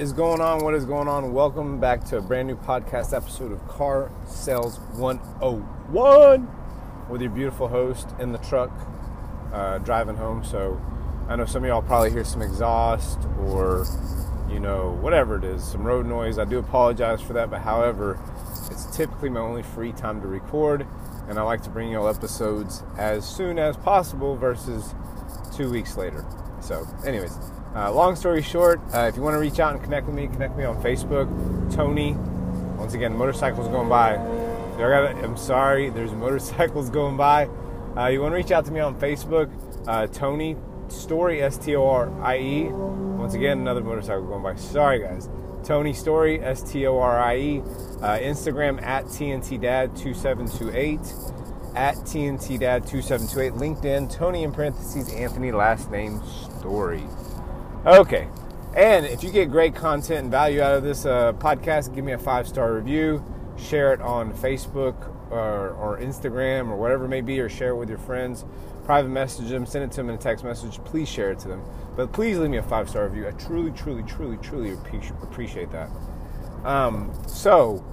Is going on? What is going on? Welcome back to a brand new podcast episode of Car Sales 101 with your beautiful host in the truck uh, driving home. So I know some of y'all probably hear some exhaust or, you know, whatever it is, some road noise. I do apologize for that, but however, it's typically my only free time to record, and I like to bring y'all episodes as soon as possible versus two weeks later. So, anyways. Uh, long story short, uh, if you want to reach out and connect with me, connect with me on Facebook. Tony, once again, motorcycles going by. I'm sorry, there's motorcycles going by. Uh, you want to reach out to me on Facebook, uh, Tony Storie, S T O R I E. Once again, another motorcycle going by. Sorry, guys. Tony Storie, S T O R I E. Uh, Instagram at TNT Dad 2728 at TNT Dad 2728. LinkedIn, Tony in parentheses, Anthony, last name Storie. Okay. And if you get great content and value out of this uh, podcast, give me a five star review, share it on Facebook or, or, Instagram or whatever it may be, or share it with your friends. Private message them, send it to them in a text message. Please share it to them. But please leave me a five star review. I truly, truly, truly, truly appreciate that. Um, so,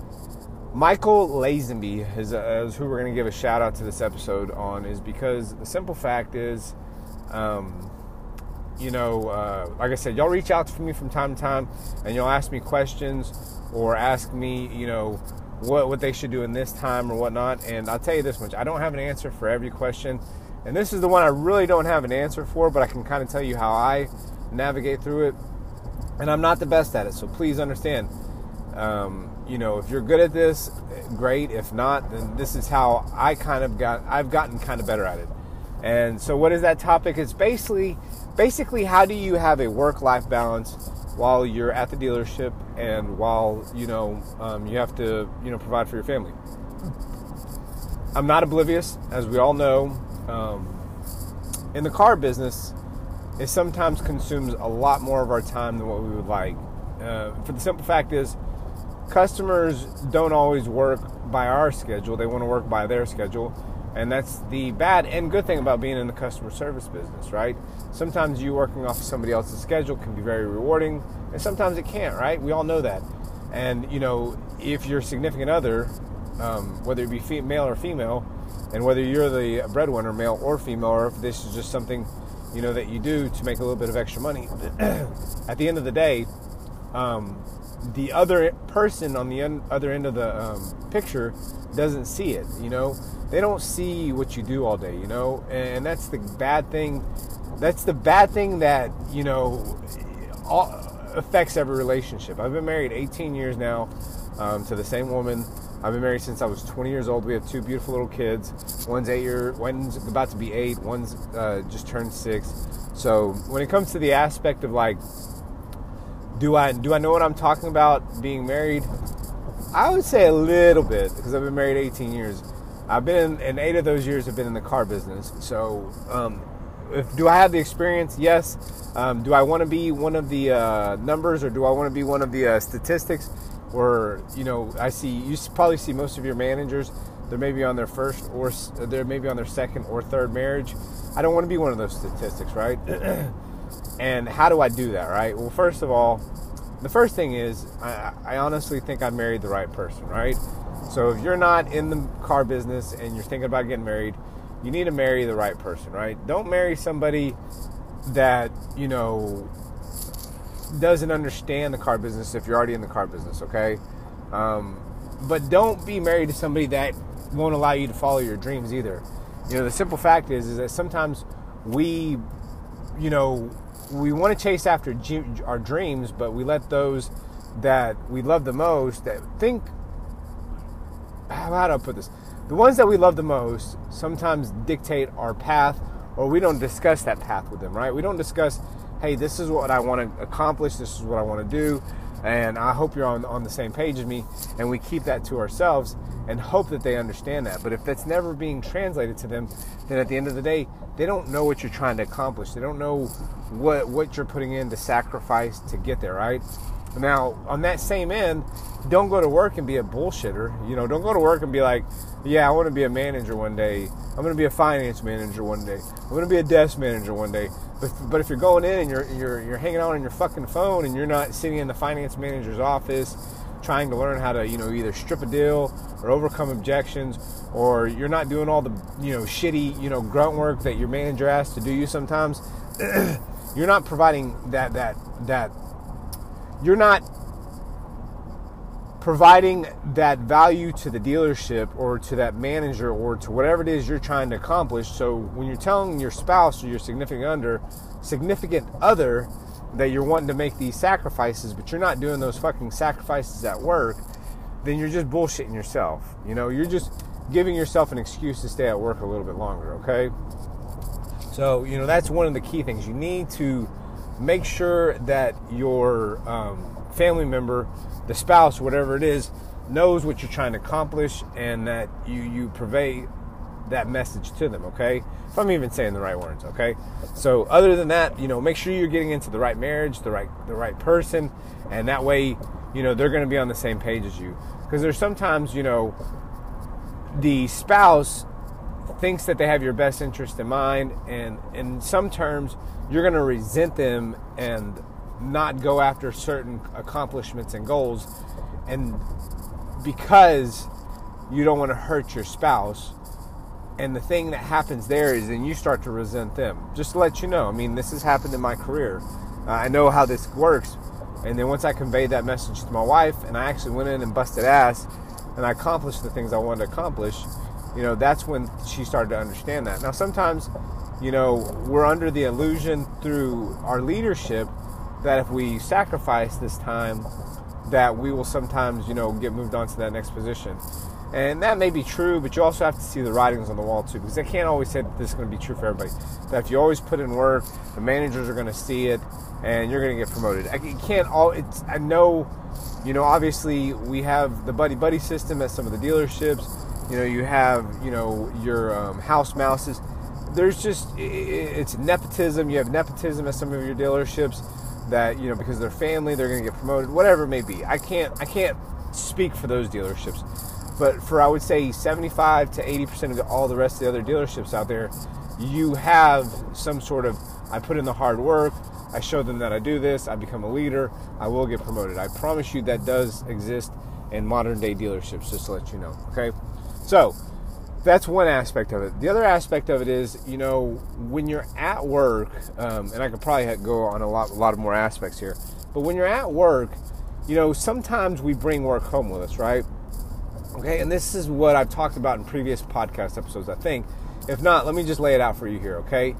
Michael Lazenby is, uh, is, who we're going to give a shout out to this episode on, is because the simple fact is. Um, you know, uh, like I said, y'all reach out to me from time to time and y'all ask me questions or ask me, you know, what, what they should do in this time or whatnot. And I'll tell you this much I don't have an answer for every question. And this is the one I really don't have an answer for, but I can kind of tell you how I navigate through it. And I'm not the best at it, so please understand. Um, you know, if you're good at this, great. If not, then this is how I kind of got, I've gotten kind of better at it. And so, what is that topic? It's basically basically, how do you have a work-life balance while you're at the dealership and while you know um, you have to you know provide for your family? I'm not oblivious, as we all know. Um, in the car business, it sometimes consumes a lot more of our time than what we would like. Uh, for the simple fact is, customers don't always work by our schedule; they want to work by their schedule and that's the bad and good thing about being in the customer service business, right? Sometimes you working off somebody else's schedule can be very rewarding, and sometimes it can't, right? We all know that. And, you know, if your significant other, um, whether it be male or female, and whether you're the breadwinner, male or female, or if this is just something, you know, that you do to make a little bit of extra money, at the end of the day, um, the other person on the other end of the um, picture doesn't see it. You know, they don't see what you do all day. You know, and that's the bad thing. That's the bad thing that you know all, affects every relationship. I've been married 18 years now um, to the same woman. I've been married since I was 20 years old. We have two beautiful little kids. One's eight year, one's about to be eight. One's uh, just turned six. So when it comes to the aspect of like do I do I know what I'm talking about being married? I would say a little bit because I've been married 18 years. I've been in, eight of those years have been in the car business. So, um, if, do I have the experience? Yes. Um, do I want to be one of the uh, numbers or do I want to be one of the uh, statistics? Or you know, I see you probably see most of your managers. They're maybe on their first or they're maybe on their second or third marriage. I don't want to be one of those statistics, right? And how do I do that, right? Well, first of all, the first thing is I, I, honestly think I married the right person, right? So if you're not in the car business and you're thinking about getting married, you need to marry the right person, right? Don't marry somebody that, you know, doesn't understand the car business if you're already in the car business, okay? Um, but don't be married to somebody that won't allow you to follow your dreams either. You know, the simple fact is, is that sometimes we, you know, we want to chase after our dreams, but we let those that we love the most that think how do I put this? The ones that we love the most sometimes dictate our path, or we don't discuss that path with them, right? We don't discuss, hey, this is what I want to accomplish, this is what I want to do, and I hope you're on, on the same page as me, and we keep that to ourselves and hope that they understand that. But if that's never being translated to them, then at the end of the day, they don't know what you're trying to accomplish. They don't know what what you're putting in to sacrifice to get there, right? Now, on that same end, don't go to work and be a bullshitter. You know, don't go to work and be like, yeah, I want to be a manager one day. I'm going to be a finance manager one day. I'm going to be a desk manager one day. But, but if you're going in and you're, you're, you're hanging out on your fucking phone and you're not sitting in the finance manager's office trying to learn how to, you know, either strip a deal or overcome objections, or you're not doing all the, you know, shitty, you know, grunt work that your manager asks to do you sometimes, you're not providing that, that, that, you're not providing that value to the dealership or to that manager or to whatever it is you're trying to accomplish. So when you're telling your spouse or your significant under significant other that you're wanting to make these sacrifices, but you're not doing those fucking sacrifices at work, then you're just bullshitting yourself. You know, you're just giving yourself an excuse to stay at work a little bit longer, okay? So, you know, that's one of the key things. You need to make sure that your um, family member the spouse, whatever it is, knows what you're trying to accomplish and that you you purvey that message to them, okay? If I'm even saying the right words, okay? So other than that, you know, make sure you're getting into the right marriage, the right the right person, and that way, you know, they're going to be on the same page as you. Because there's sometimes, you know, the spouse thinks that they have your best interest in mind and in some terms you're going to resent them and not go after certain accomplishments and goals and because you don't want to hurt your spouse and the thing that happens there is then you start to resent them. Just to let you know i mean this has happened in my career. Uh, i know how this works and then once i conveyed that message to my wife and i actually went in and busted ass and i accomplished the things i wanted to accomplish you know that's when she started to understand that now sometimes you know we're under the illusion through our leadership that if we sacrifice this time, that we will sometimes, you know, get moved on to that next position. And that may be true, but you also have to see the writings on the wall too, because I can't always say that this is going to be true for everybody. That if you always put in work, the managers are going to see it, and you're going to get promoted. I can't all. It's I know, you know. Obviously, we have the buddy buddy system at some of the dealerships. You know, you have you know your um, house mouses. There's just it's nepotism. You have nepotism at some of your dealerships that you know because they're family they're going to get promoted whatever it may be i can't i can't speak for those dealerships but for i would say 75 to 80% of all the rest of the other dealerships out there you have some sort of i put in the hard work i show them that i do this i become a leader i will get promoted i promise you that does exist in modern day dealerships just to let you know okay so that's one aspect of it. The other aspect of it is, you know, when you're at work, um, and I could probably go on a lot, a lot of more aspects here, but when you're at work, you know, sometimes we bring work home with us, right? Okay, and this is what I've talked about in previous podcast episodes, I think. If not, let me just lay it out for you here, okay?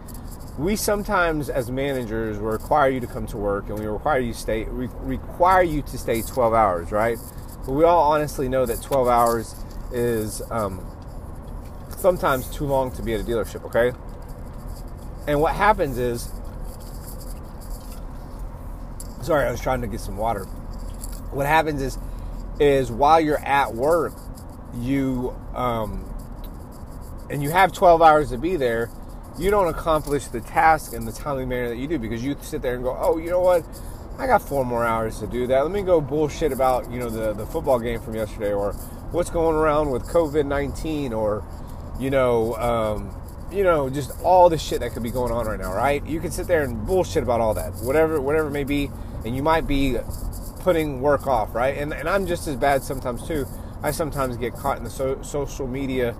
We sometimes, as managers, require you to come to work, and we require you stay, re- require you to stay 12 hours, right? But we all honestly know that 12 hours is um, sometimes too long to be at a dealership, okay? And what happens is, sorry, I was trying to get some water. What happens is, is while you're at work, you um, and you have 12 hours to be there, you don't accomplish the task in the timely manner that you do because you sit there and go, oh, you know what? I got four more hours to do that. Let me go bullshit about you know the the football game from yesterday or what's going around with COVID 19 or you know, um, you know, just all the shit that could be going on right now, right? You can sit there and bullshit about all that, whatever, whatever it may be, and you might be putting work off, right? And, and I'm just as bad sometimes too. I sometimes get caught in the so, social media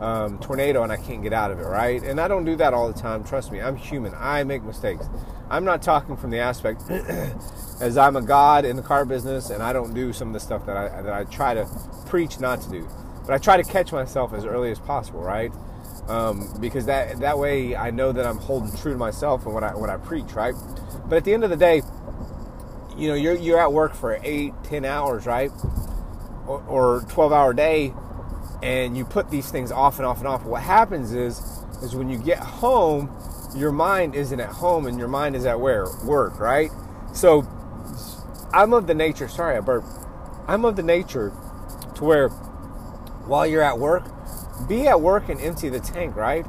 um, tornado and I can't get out of it, right? And I don't do that all the time. Trust me, I'm human. I make mistakes. I'm not talking from the aspect as I'm a god in the car business and I don't do some of the stuff that I that I try to preach not to do. But I try to catch myself as early as possible, right? Um, because that that way I know that I'm holding true to myself and what I what I preach, right? But at the end of the day, you know, you're you're at work for eight, ten hours, right? Or, or twelve hour day, and you put these things off and off and off. What happens is is when you get home, your mind isn't at home and your mind is at where work, right? So I'm of the nature. Sorry, I burped. I'm of the nature to where while you're at work, be at work and empty the tank, right?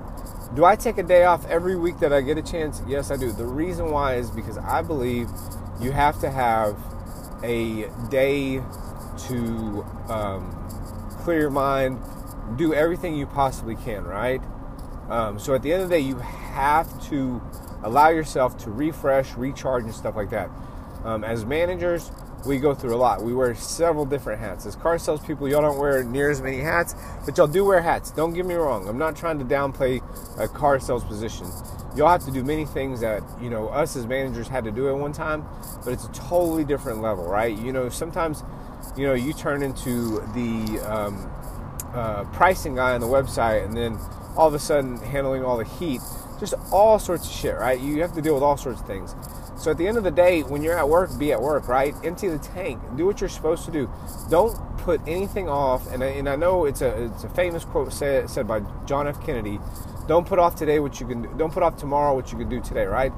Do I take a day off every week that I get a chance? Yes, I do. The reason why is because I believe you have to have a day to um, clear your mind, do everything you possibly can, right? Um, so at the end of the day, you have to allow yourself to refresh, recharge, and stuff like that. Um, as managers, we go through a lot. We wear several different hats. As car salespeople, y'all don't wear near as many hats, but y'all do wear hats. Don't get me wrong. I'm not trying to downplay a car sales position. Y'all have to do many things that you know us as managers had to do at one time, but it's a totally different level, right? You know, sometimes you know you turn into the um, uh, pricing guy on the website, and then all of a sudden handling all the heat, just all sorts of shit, right? You have to deal with all sorts of things. So at the end of the day, when you're at work, be at work, right? Empty the tank. Do what you're supposed to do. Don't put anything off. And I, and I know it's a it's a famous quote said, said by John F. Kennedy. Don't put off today what you can. Do. Don't put off tomorrow what you can do today, right?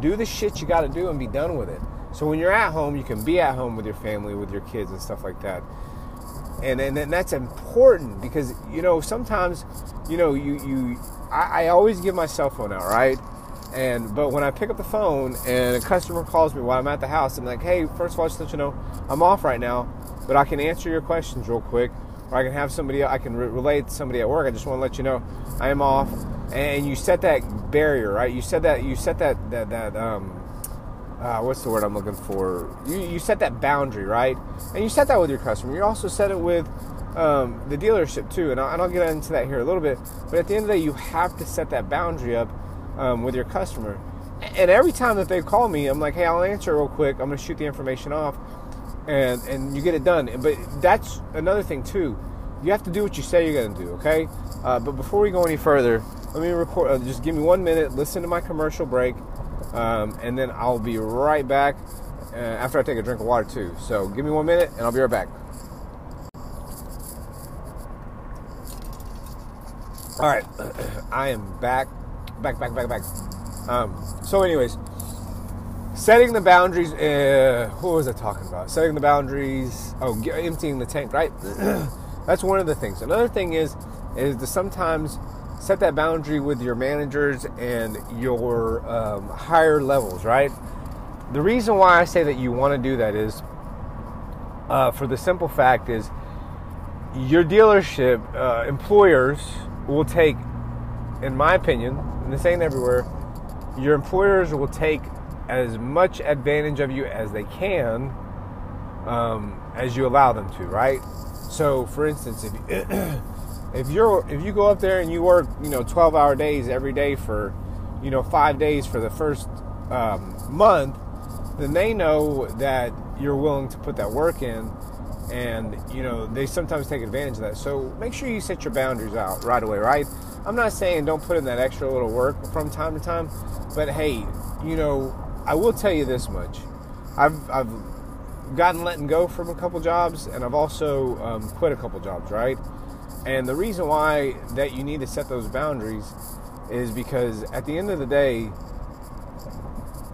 Do the shit you got to do and be done with it. So when you're at home, you can be at home with your family, with your kids, and stuff like that. And and, and that's important because you know sometimes you know you you I, I always give my cell phone out, right? And but when I pick up the phone and a customer calls me while I'm at the house, I'm like, hey, first of all, just let you know, I'm off right now, but I can answer your questions real quick, or I can have somebody, I can re- relate to somebody at work. I just want to let you know I am off, and you set that barrier, right? You said that, you set that that that um, uh, what's the word I'm looking for? You you set that boundary, right? And you set that with your customer. You also set it with um, the dealership too, and I'll, and I'll get into that here a little bit. But at the end of the day, you have to set that boundary up um, with your customer. And every time that they call me, I'm like, hey, I'll answer real quick. I'm to shoot the information off, and and you get it done. But that's another thing too. You have to do what you say you're to do. Okay. Uh, but before we go any further, let me record. Uh, just give me one minute. Listen to my commercial break, um, and then I'll be right back uh, after I take a drink of water too. So give me one minute, and I'll be right back. All right, I am back back, back, back, back. Um, so, anyways, setting the boundaries. Uh, what was I talking about? Setting the boundaries. Oh, emptying the tank, right? That's one of the things. Another thing is is to sometimes set that boundary with your managers and your um, higher levels, right? The reason why I say that you want to do that is uh, for the simple fact is your dealership uh, employers will take, in my opinion, and this ain't everywhere, your employers will take as much advantage of you as they can um, as you allow them to, right? So, for instance, if if you're if you go up there and you work, you know, 12 hour days every day for, you know, five days for the first um, month, then they know that you're willing to put that work in, and you know they sometimes take advantage of that. So make sure you set your boundaries out right away, right? I'm not saying don't put in that extra little work from time to time, but hey, you know, I will tell you this much. I've, I've gotten letting go from a couple jobs, and I've also um, quit a couple jobs, right? And the reason why that you need to set those boundaries is because at the end of the day,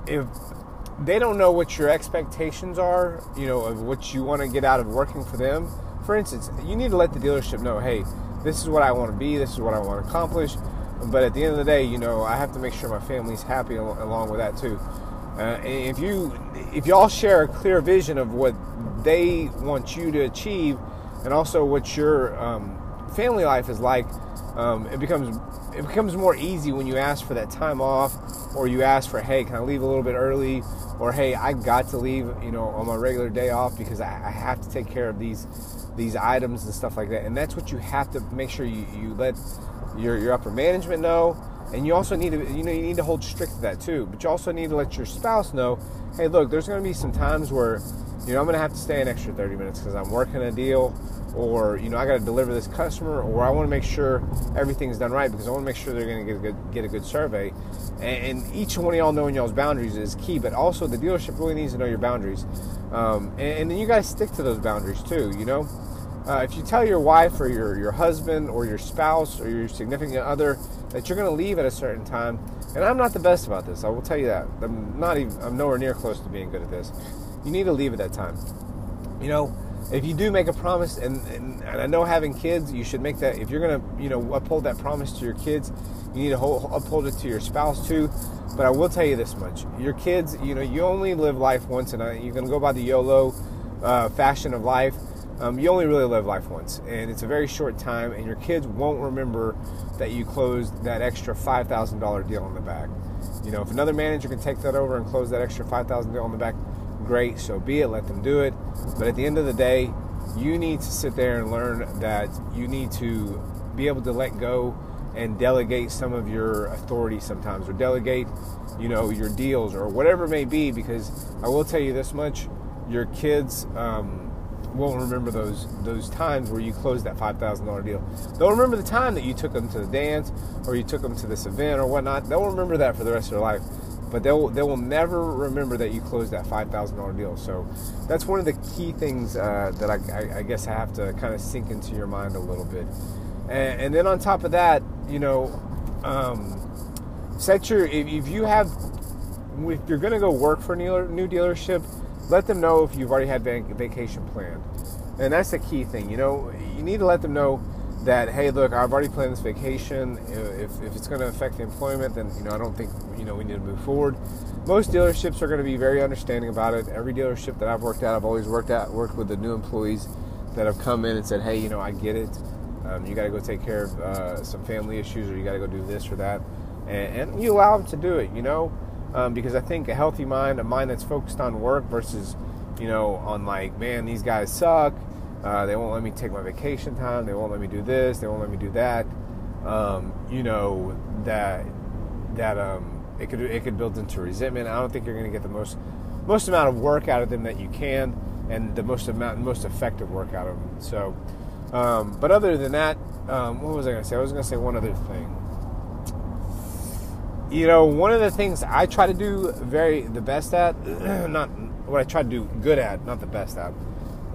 if they don't know what your expectations are, you know, of what you want to get out of working for them, for instance, you need to let the dealership know, hey, this is what I want to be, this is what I want to accomplish. But at the end of the day, you know, I have to make sure my family's happy along with that too. Uh, if you if y'all share a clear vision of what they want you to achieve, and also what your um, family life is like, um, it becomes it becomes more easy when you ask for that time off, or you ask for, hey, can I leave a little bit early, or hey, I got to leave, you know, on my regular day off because I, I have to take care of these these items and stuff like that. And that's what you have to make sure you, you let your, your upper management know. And you also need to, you know, you need to hold strict to that too. But you also need to let your spouse know, hey, look, there's going to be some times where, you know, I'm going to have to stay an extra 30 minutes because I'm working a deal or, you know, I got to deliver this customer or I want to make sure everything's done right because I want to make sure they're going to get a good, get a good survey. And, and, each one of y'all knowing y'all's boundaries is key, but also the dealership really needs to know your boundaries. Um, and, and then you guys stick to those boundaries too, you know? Uh, if you tell your wife or your, your husband or your spouse or your significant other that you're going to leave at a certain time, and I'm not the best about this, I will tell you that. I'm not even, I'm nowhere near close to being good at this. You need to leave at that time. You know, if you do make a promise, and, and, and I know having kids, you should make that, if you're to, you know, uphold that promise to your kids, you need to hold, uphold it to your spouse too. But I will tell you this much your kids, you know, you only live life once, and you're going to go by the YOLO uh, fashion of life, um, you only really live life once, and it's a very short time, and your kids won't remember that you closed that extra five thousand dollar deal in the back. You know, if another manager can take that over and close that extra five thousand deal in the back, great, so be it. Let them do it. But at the end of the day, you need to sit there and learn that you need to be able to let go and delegate some of your authority sometimes, or delegate, you know, your deals or whatever it may be. Because I will tell you this much: your kids. Um, won't remember those those times where you closed that five thousand dollar deal. They'll remember the time that you took them to the dance or you took them to this event or whatnot. They'll remember that for the rest of their life, but they'll they will never remember that you closed that five thousand dollar deal. So that's one of the key things uh, that I, I, I, guess I have to kind of sink into your mind a little bit. And, and then on top of that, you know, um, set your if, if you have if you're going to go work for a new dealership let them know if you've already had vacation planned. And that's the key thing. You know, you need to let them know that, hey, look, I've already planned this vacation. If, if it's going to affect the employment, then, you know, I don't think, you know, we need to move forward. Most dealerships are going to be very understanding about it. Every dealership that I've worked at, I've always worked at, worked with the new employees that have come in and said, hey, you know, I get it. Um, you got to go take care of uh, some family issues or you got to go do this or that. And, and you allow them to do it, you know um, because I think a healthy mind, a mind that's focused on work versus, you know, on like, man, these guys suck. Uh, they won't let me take my vacation time. They won't let me do this. They won't let me do that. Um, you know that that um, it could it could build into resentment. I don't think you're going to get the most most amount of work out of them that you can, and the most amount most effective work out of them. So, um, but other than that, um, what was I going to say? I was going to say one other thing you know, one of the things I try to do very the best at, not what I try to do good at, not the best at,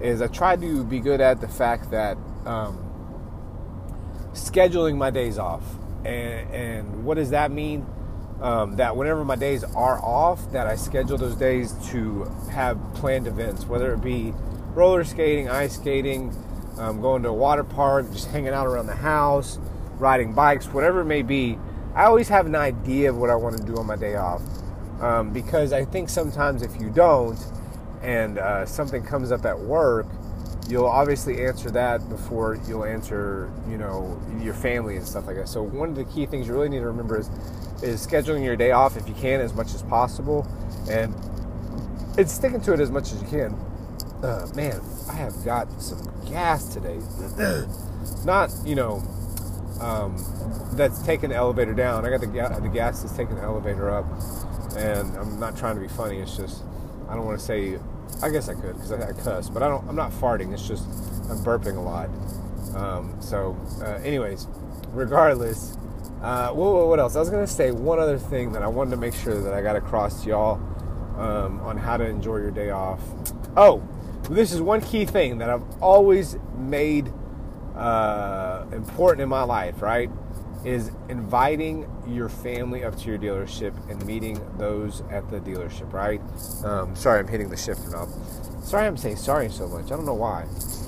is I try to be good at the fact that um, scheduling my days off. And, and what does that mean? Um, that whenever my days are off, that I schedule those days to have planned events, whether it be roller skating, ice skating, um, going to a water park, just hanging out around the house, riding bikes, whatever it may be I always have an idea of what I want to do on my day off um, because I think sometimes if you don't and uh, something comes up at work, you'll obviously answer that before you'll answer, you know, your family and stuff like that. So one of the key things you really need to remember is is scheduling your day off if you can as much as possible, and it's sticking to it as much as you can. Uh, man, I have got some gas today. Not you know um, that's taking the elevator down. I got the, ga- the gas that's taking the elevator up, and I'm not trying to be funny. It's just I don't want to say. I guess I could because I, I, cuss, but I don't. I'm not farting. It's just I'm burping a lot. Um, so, uh, anyways, regardless, uh, what, else? I was gonna say one other thing that I wanted to make sure that I got across to y'all um, on how to enjoy your day off. Oh, this is one key thing that I've always made uh, important in my life, right? Is inviting your family up to your dealership and meeting those at the dealership, right? Um, sorry, I'm hitting the shifter knob. Sorry, I'm saying sorry so much. I don't know why,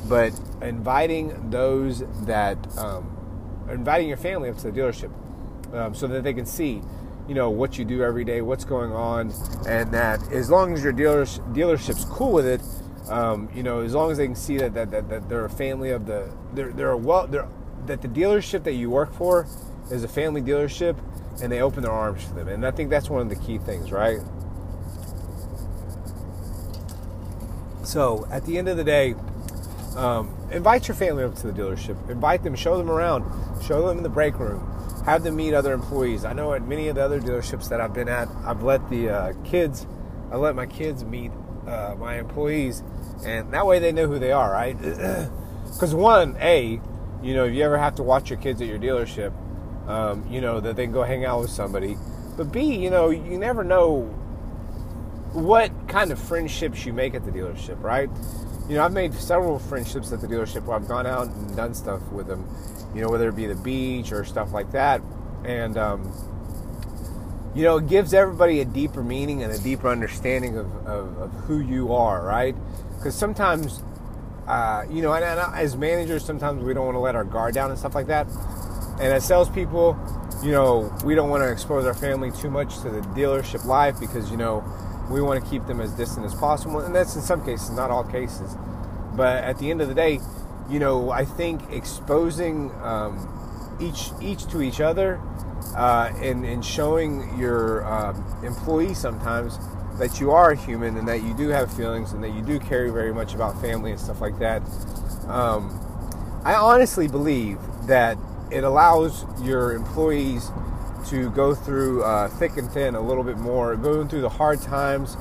but inviting those that um, inviting your family up to the dealership um, so that they can see you know what you do every day, what's going on, and that as long as your dealers, dealership's cool with it, um, you know, as long as they can see that, that, that, that they're a family of the, they're, they're a well, they're, that the dealership that you work for is a family dealership and they open their arms to them. And I think that's one of the key things, right? So at the end of the day, um, invite your family up to the dealership. Invite them, show them around, show them in the break room, have them meet other employees. I know at many of the other dealerships that I've been at, I've let the uh, kids, I let my kids meet uh, my employees, and that way they know who they are, right? Because one, a, you know, if you ever have to watch your kids at your dealership, um, you know that they can go hang out with somebody. But B, you know, you never know what kind of friendships you make at the dealership, right? You know, I've made several friendships at the dealership where I've gone out and done stuff with them, you know, whether it be the beach or stuff like that. And, um, you know, it gives everybody a deeper meaning and a deeper understanding of, of, of who you are, right? Because sometimes, uh, you know, and, and, as managers, sometimes we don't want to let our guard down and stuff like that. And as salespeople, you know, we don't want to expose our family too much to the dealership life because, you know, we want to keep them as distant as possible, and that's in some cases, not all cases. But at the end of the day, you know, I think exposing um, each each to each other uh, and, and showing your um, employees sometimes that you are a human and that you do have feelings and that you do care very much about family and stuff like that. Um, I honestly believe that it allows your employees to go through uh, thick and thin a little bit more, going through the hard times,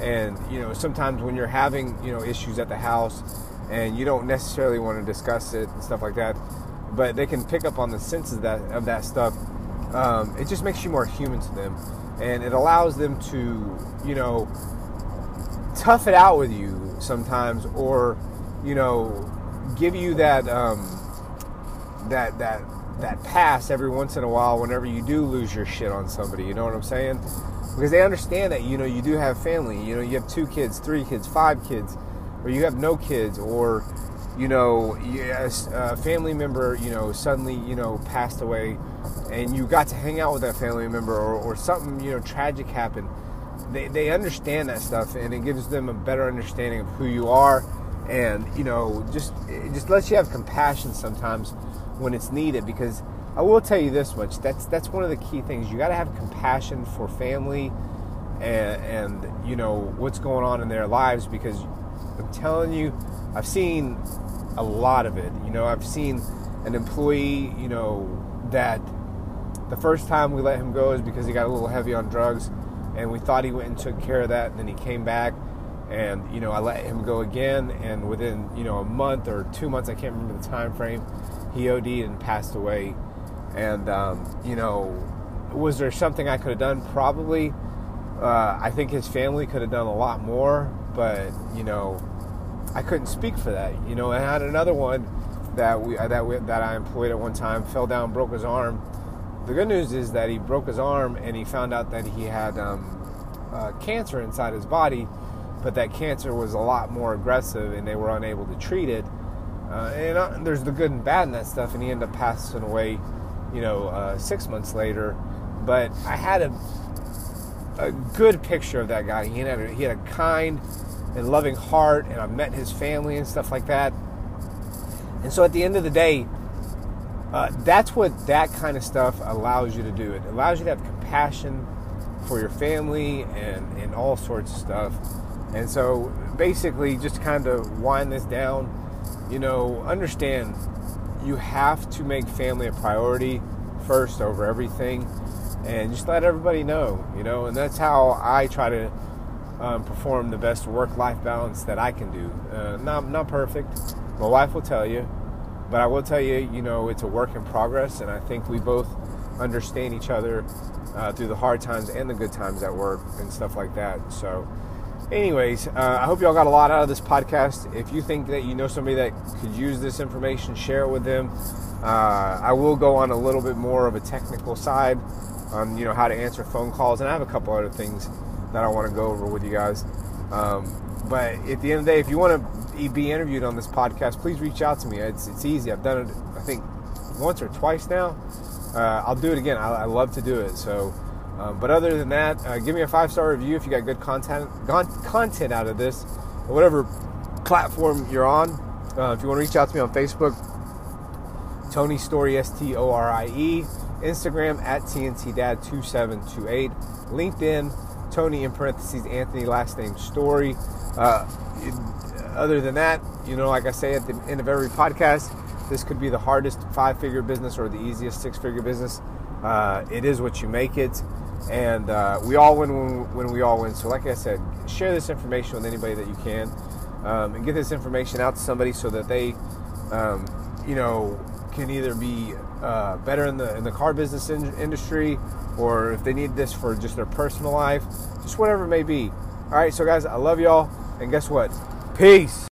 and you know sometimes when you're having you know issues at the house and you don't necessarily want to discuss it and stuff like that, but they can pick up on the senses of that of that stuff. Um, it just makes you more human to them, and it allows them to you know tough it out with you sometimes, or you know give you that um, that that that pass every once in a while whenever you do lose your shit on somebody. You know what I'm saying? Because they understand that you know you do have family. You know you have two kids, three kids, five kids, or you have no kids, or you know yes, a family member you know suddenly you know passed away, and you got to hang out with that family member, or, or something you know tragic happened. They, they understand that stuff, and it gives them a better understanding of who you are, and you know just it just lets you have compassion sometimes when it's needed because I will tell you this much that's that's one of the key things you got to have compassion for family and, and you know what's going on in their lives because I'm telling you I've seen a lot of it you know I've seen an employee you know that the first time we let him go is because he got a little heavy on drugs and we thought he went and took care of that and then he came back and you know I let him go again and within you know a month or two months I can't remember the time frame he OD'd and passed away. And, um, you know, was there something I could have done? Probably. Uh, I think his family could have done a lot more, but, you know, I couldn't speak for that. You know, I had another one that we that we, that I employed at one time fell down, broke his arm. The good news is that he broke his arm and he found out that he had um, uh, cancer inside his body, but that cancer was a lot more aggressive and they were unable to treat it. Uh, and uh, there's the good and bad in that stuff, and he ended up passing away, you know, uh, six months later. But I had a a good picture of that guy. He had a, he had a kind and loving heart, and I met his family and stuff like that. And so at the end of the day, uh, that's what that kind of stuff allows you to do. It allows you to have compassion for your family and, and all sorts of stuff. And so basically, just kind of wind this down you know, understand you have to make family a priority first over everything and just let everybody know, you know, and that's how I try to um, perform the best work life balance that I can do. Uh, not, not perfect. My wife will tell you, but I will tell you, you know, it's a work in progress, and I think we both understand each other uh, through the hard times and the good times at work and stuff like that. So, anyways, uh, I hope y'all got a lot out of this podcast. If you think that you know somebody that could use this information, share it with them. Uh, I will go on a little bit more of a technical side on you know how to answer phone calls, and I have a couple other things that I want to go over with you guys. Um, but at the end of the day, if you want to be interviewed on this podcast, please reach out to me. It's, it's easy. I've done it, I think, once or twice now. Uh, I'll do it again. I, I love to do it. So um, but other than that, uh, give me a five star review if you got good content content out of this, whatever platform you're on. Uh, if you want to reach out to me on Facebook, Tony Storie S T O R I E, Instagram at TNT Dad 2728, LinkedIn Tony in parentheses Anthony last name Storie. Uh, other than that, you know, like I say at the end of every podcast, this could be the hardest five figure business or the easiest six figure business. Uh, it is what you make it and uh, we all win when, when, we all win. So, like I said, share this information with anybody that you can, um, and get this information out to somebody so that they, um, you know, can either be uh, better in the in the car business in- industry, or if they need this for just their personal life, just whatever it may be. All right, so guys, I love y'all, and guess what? Peace.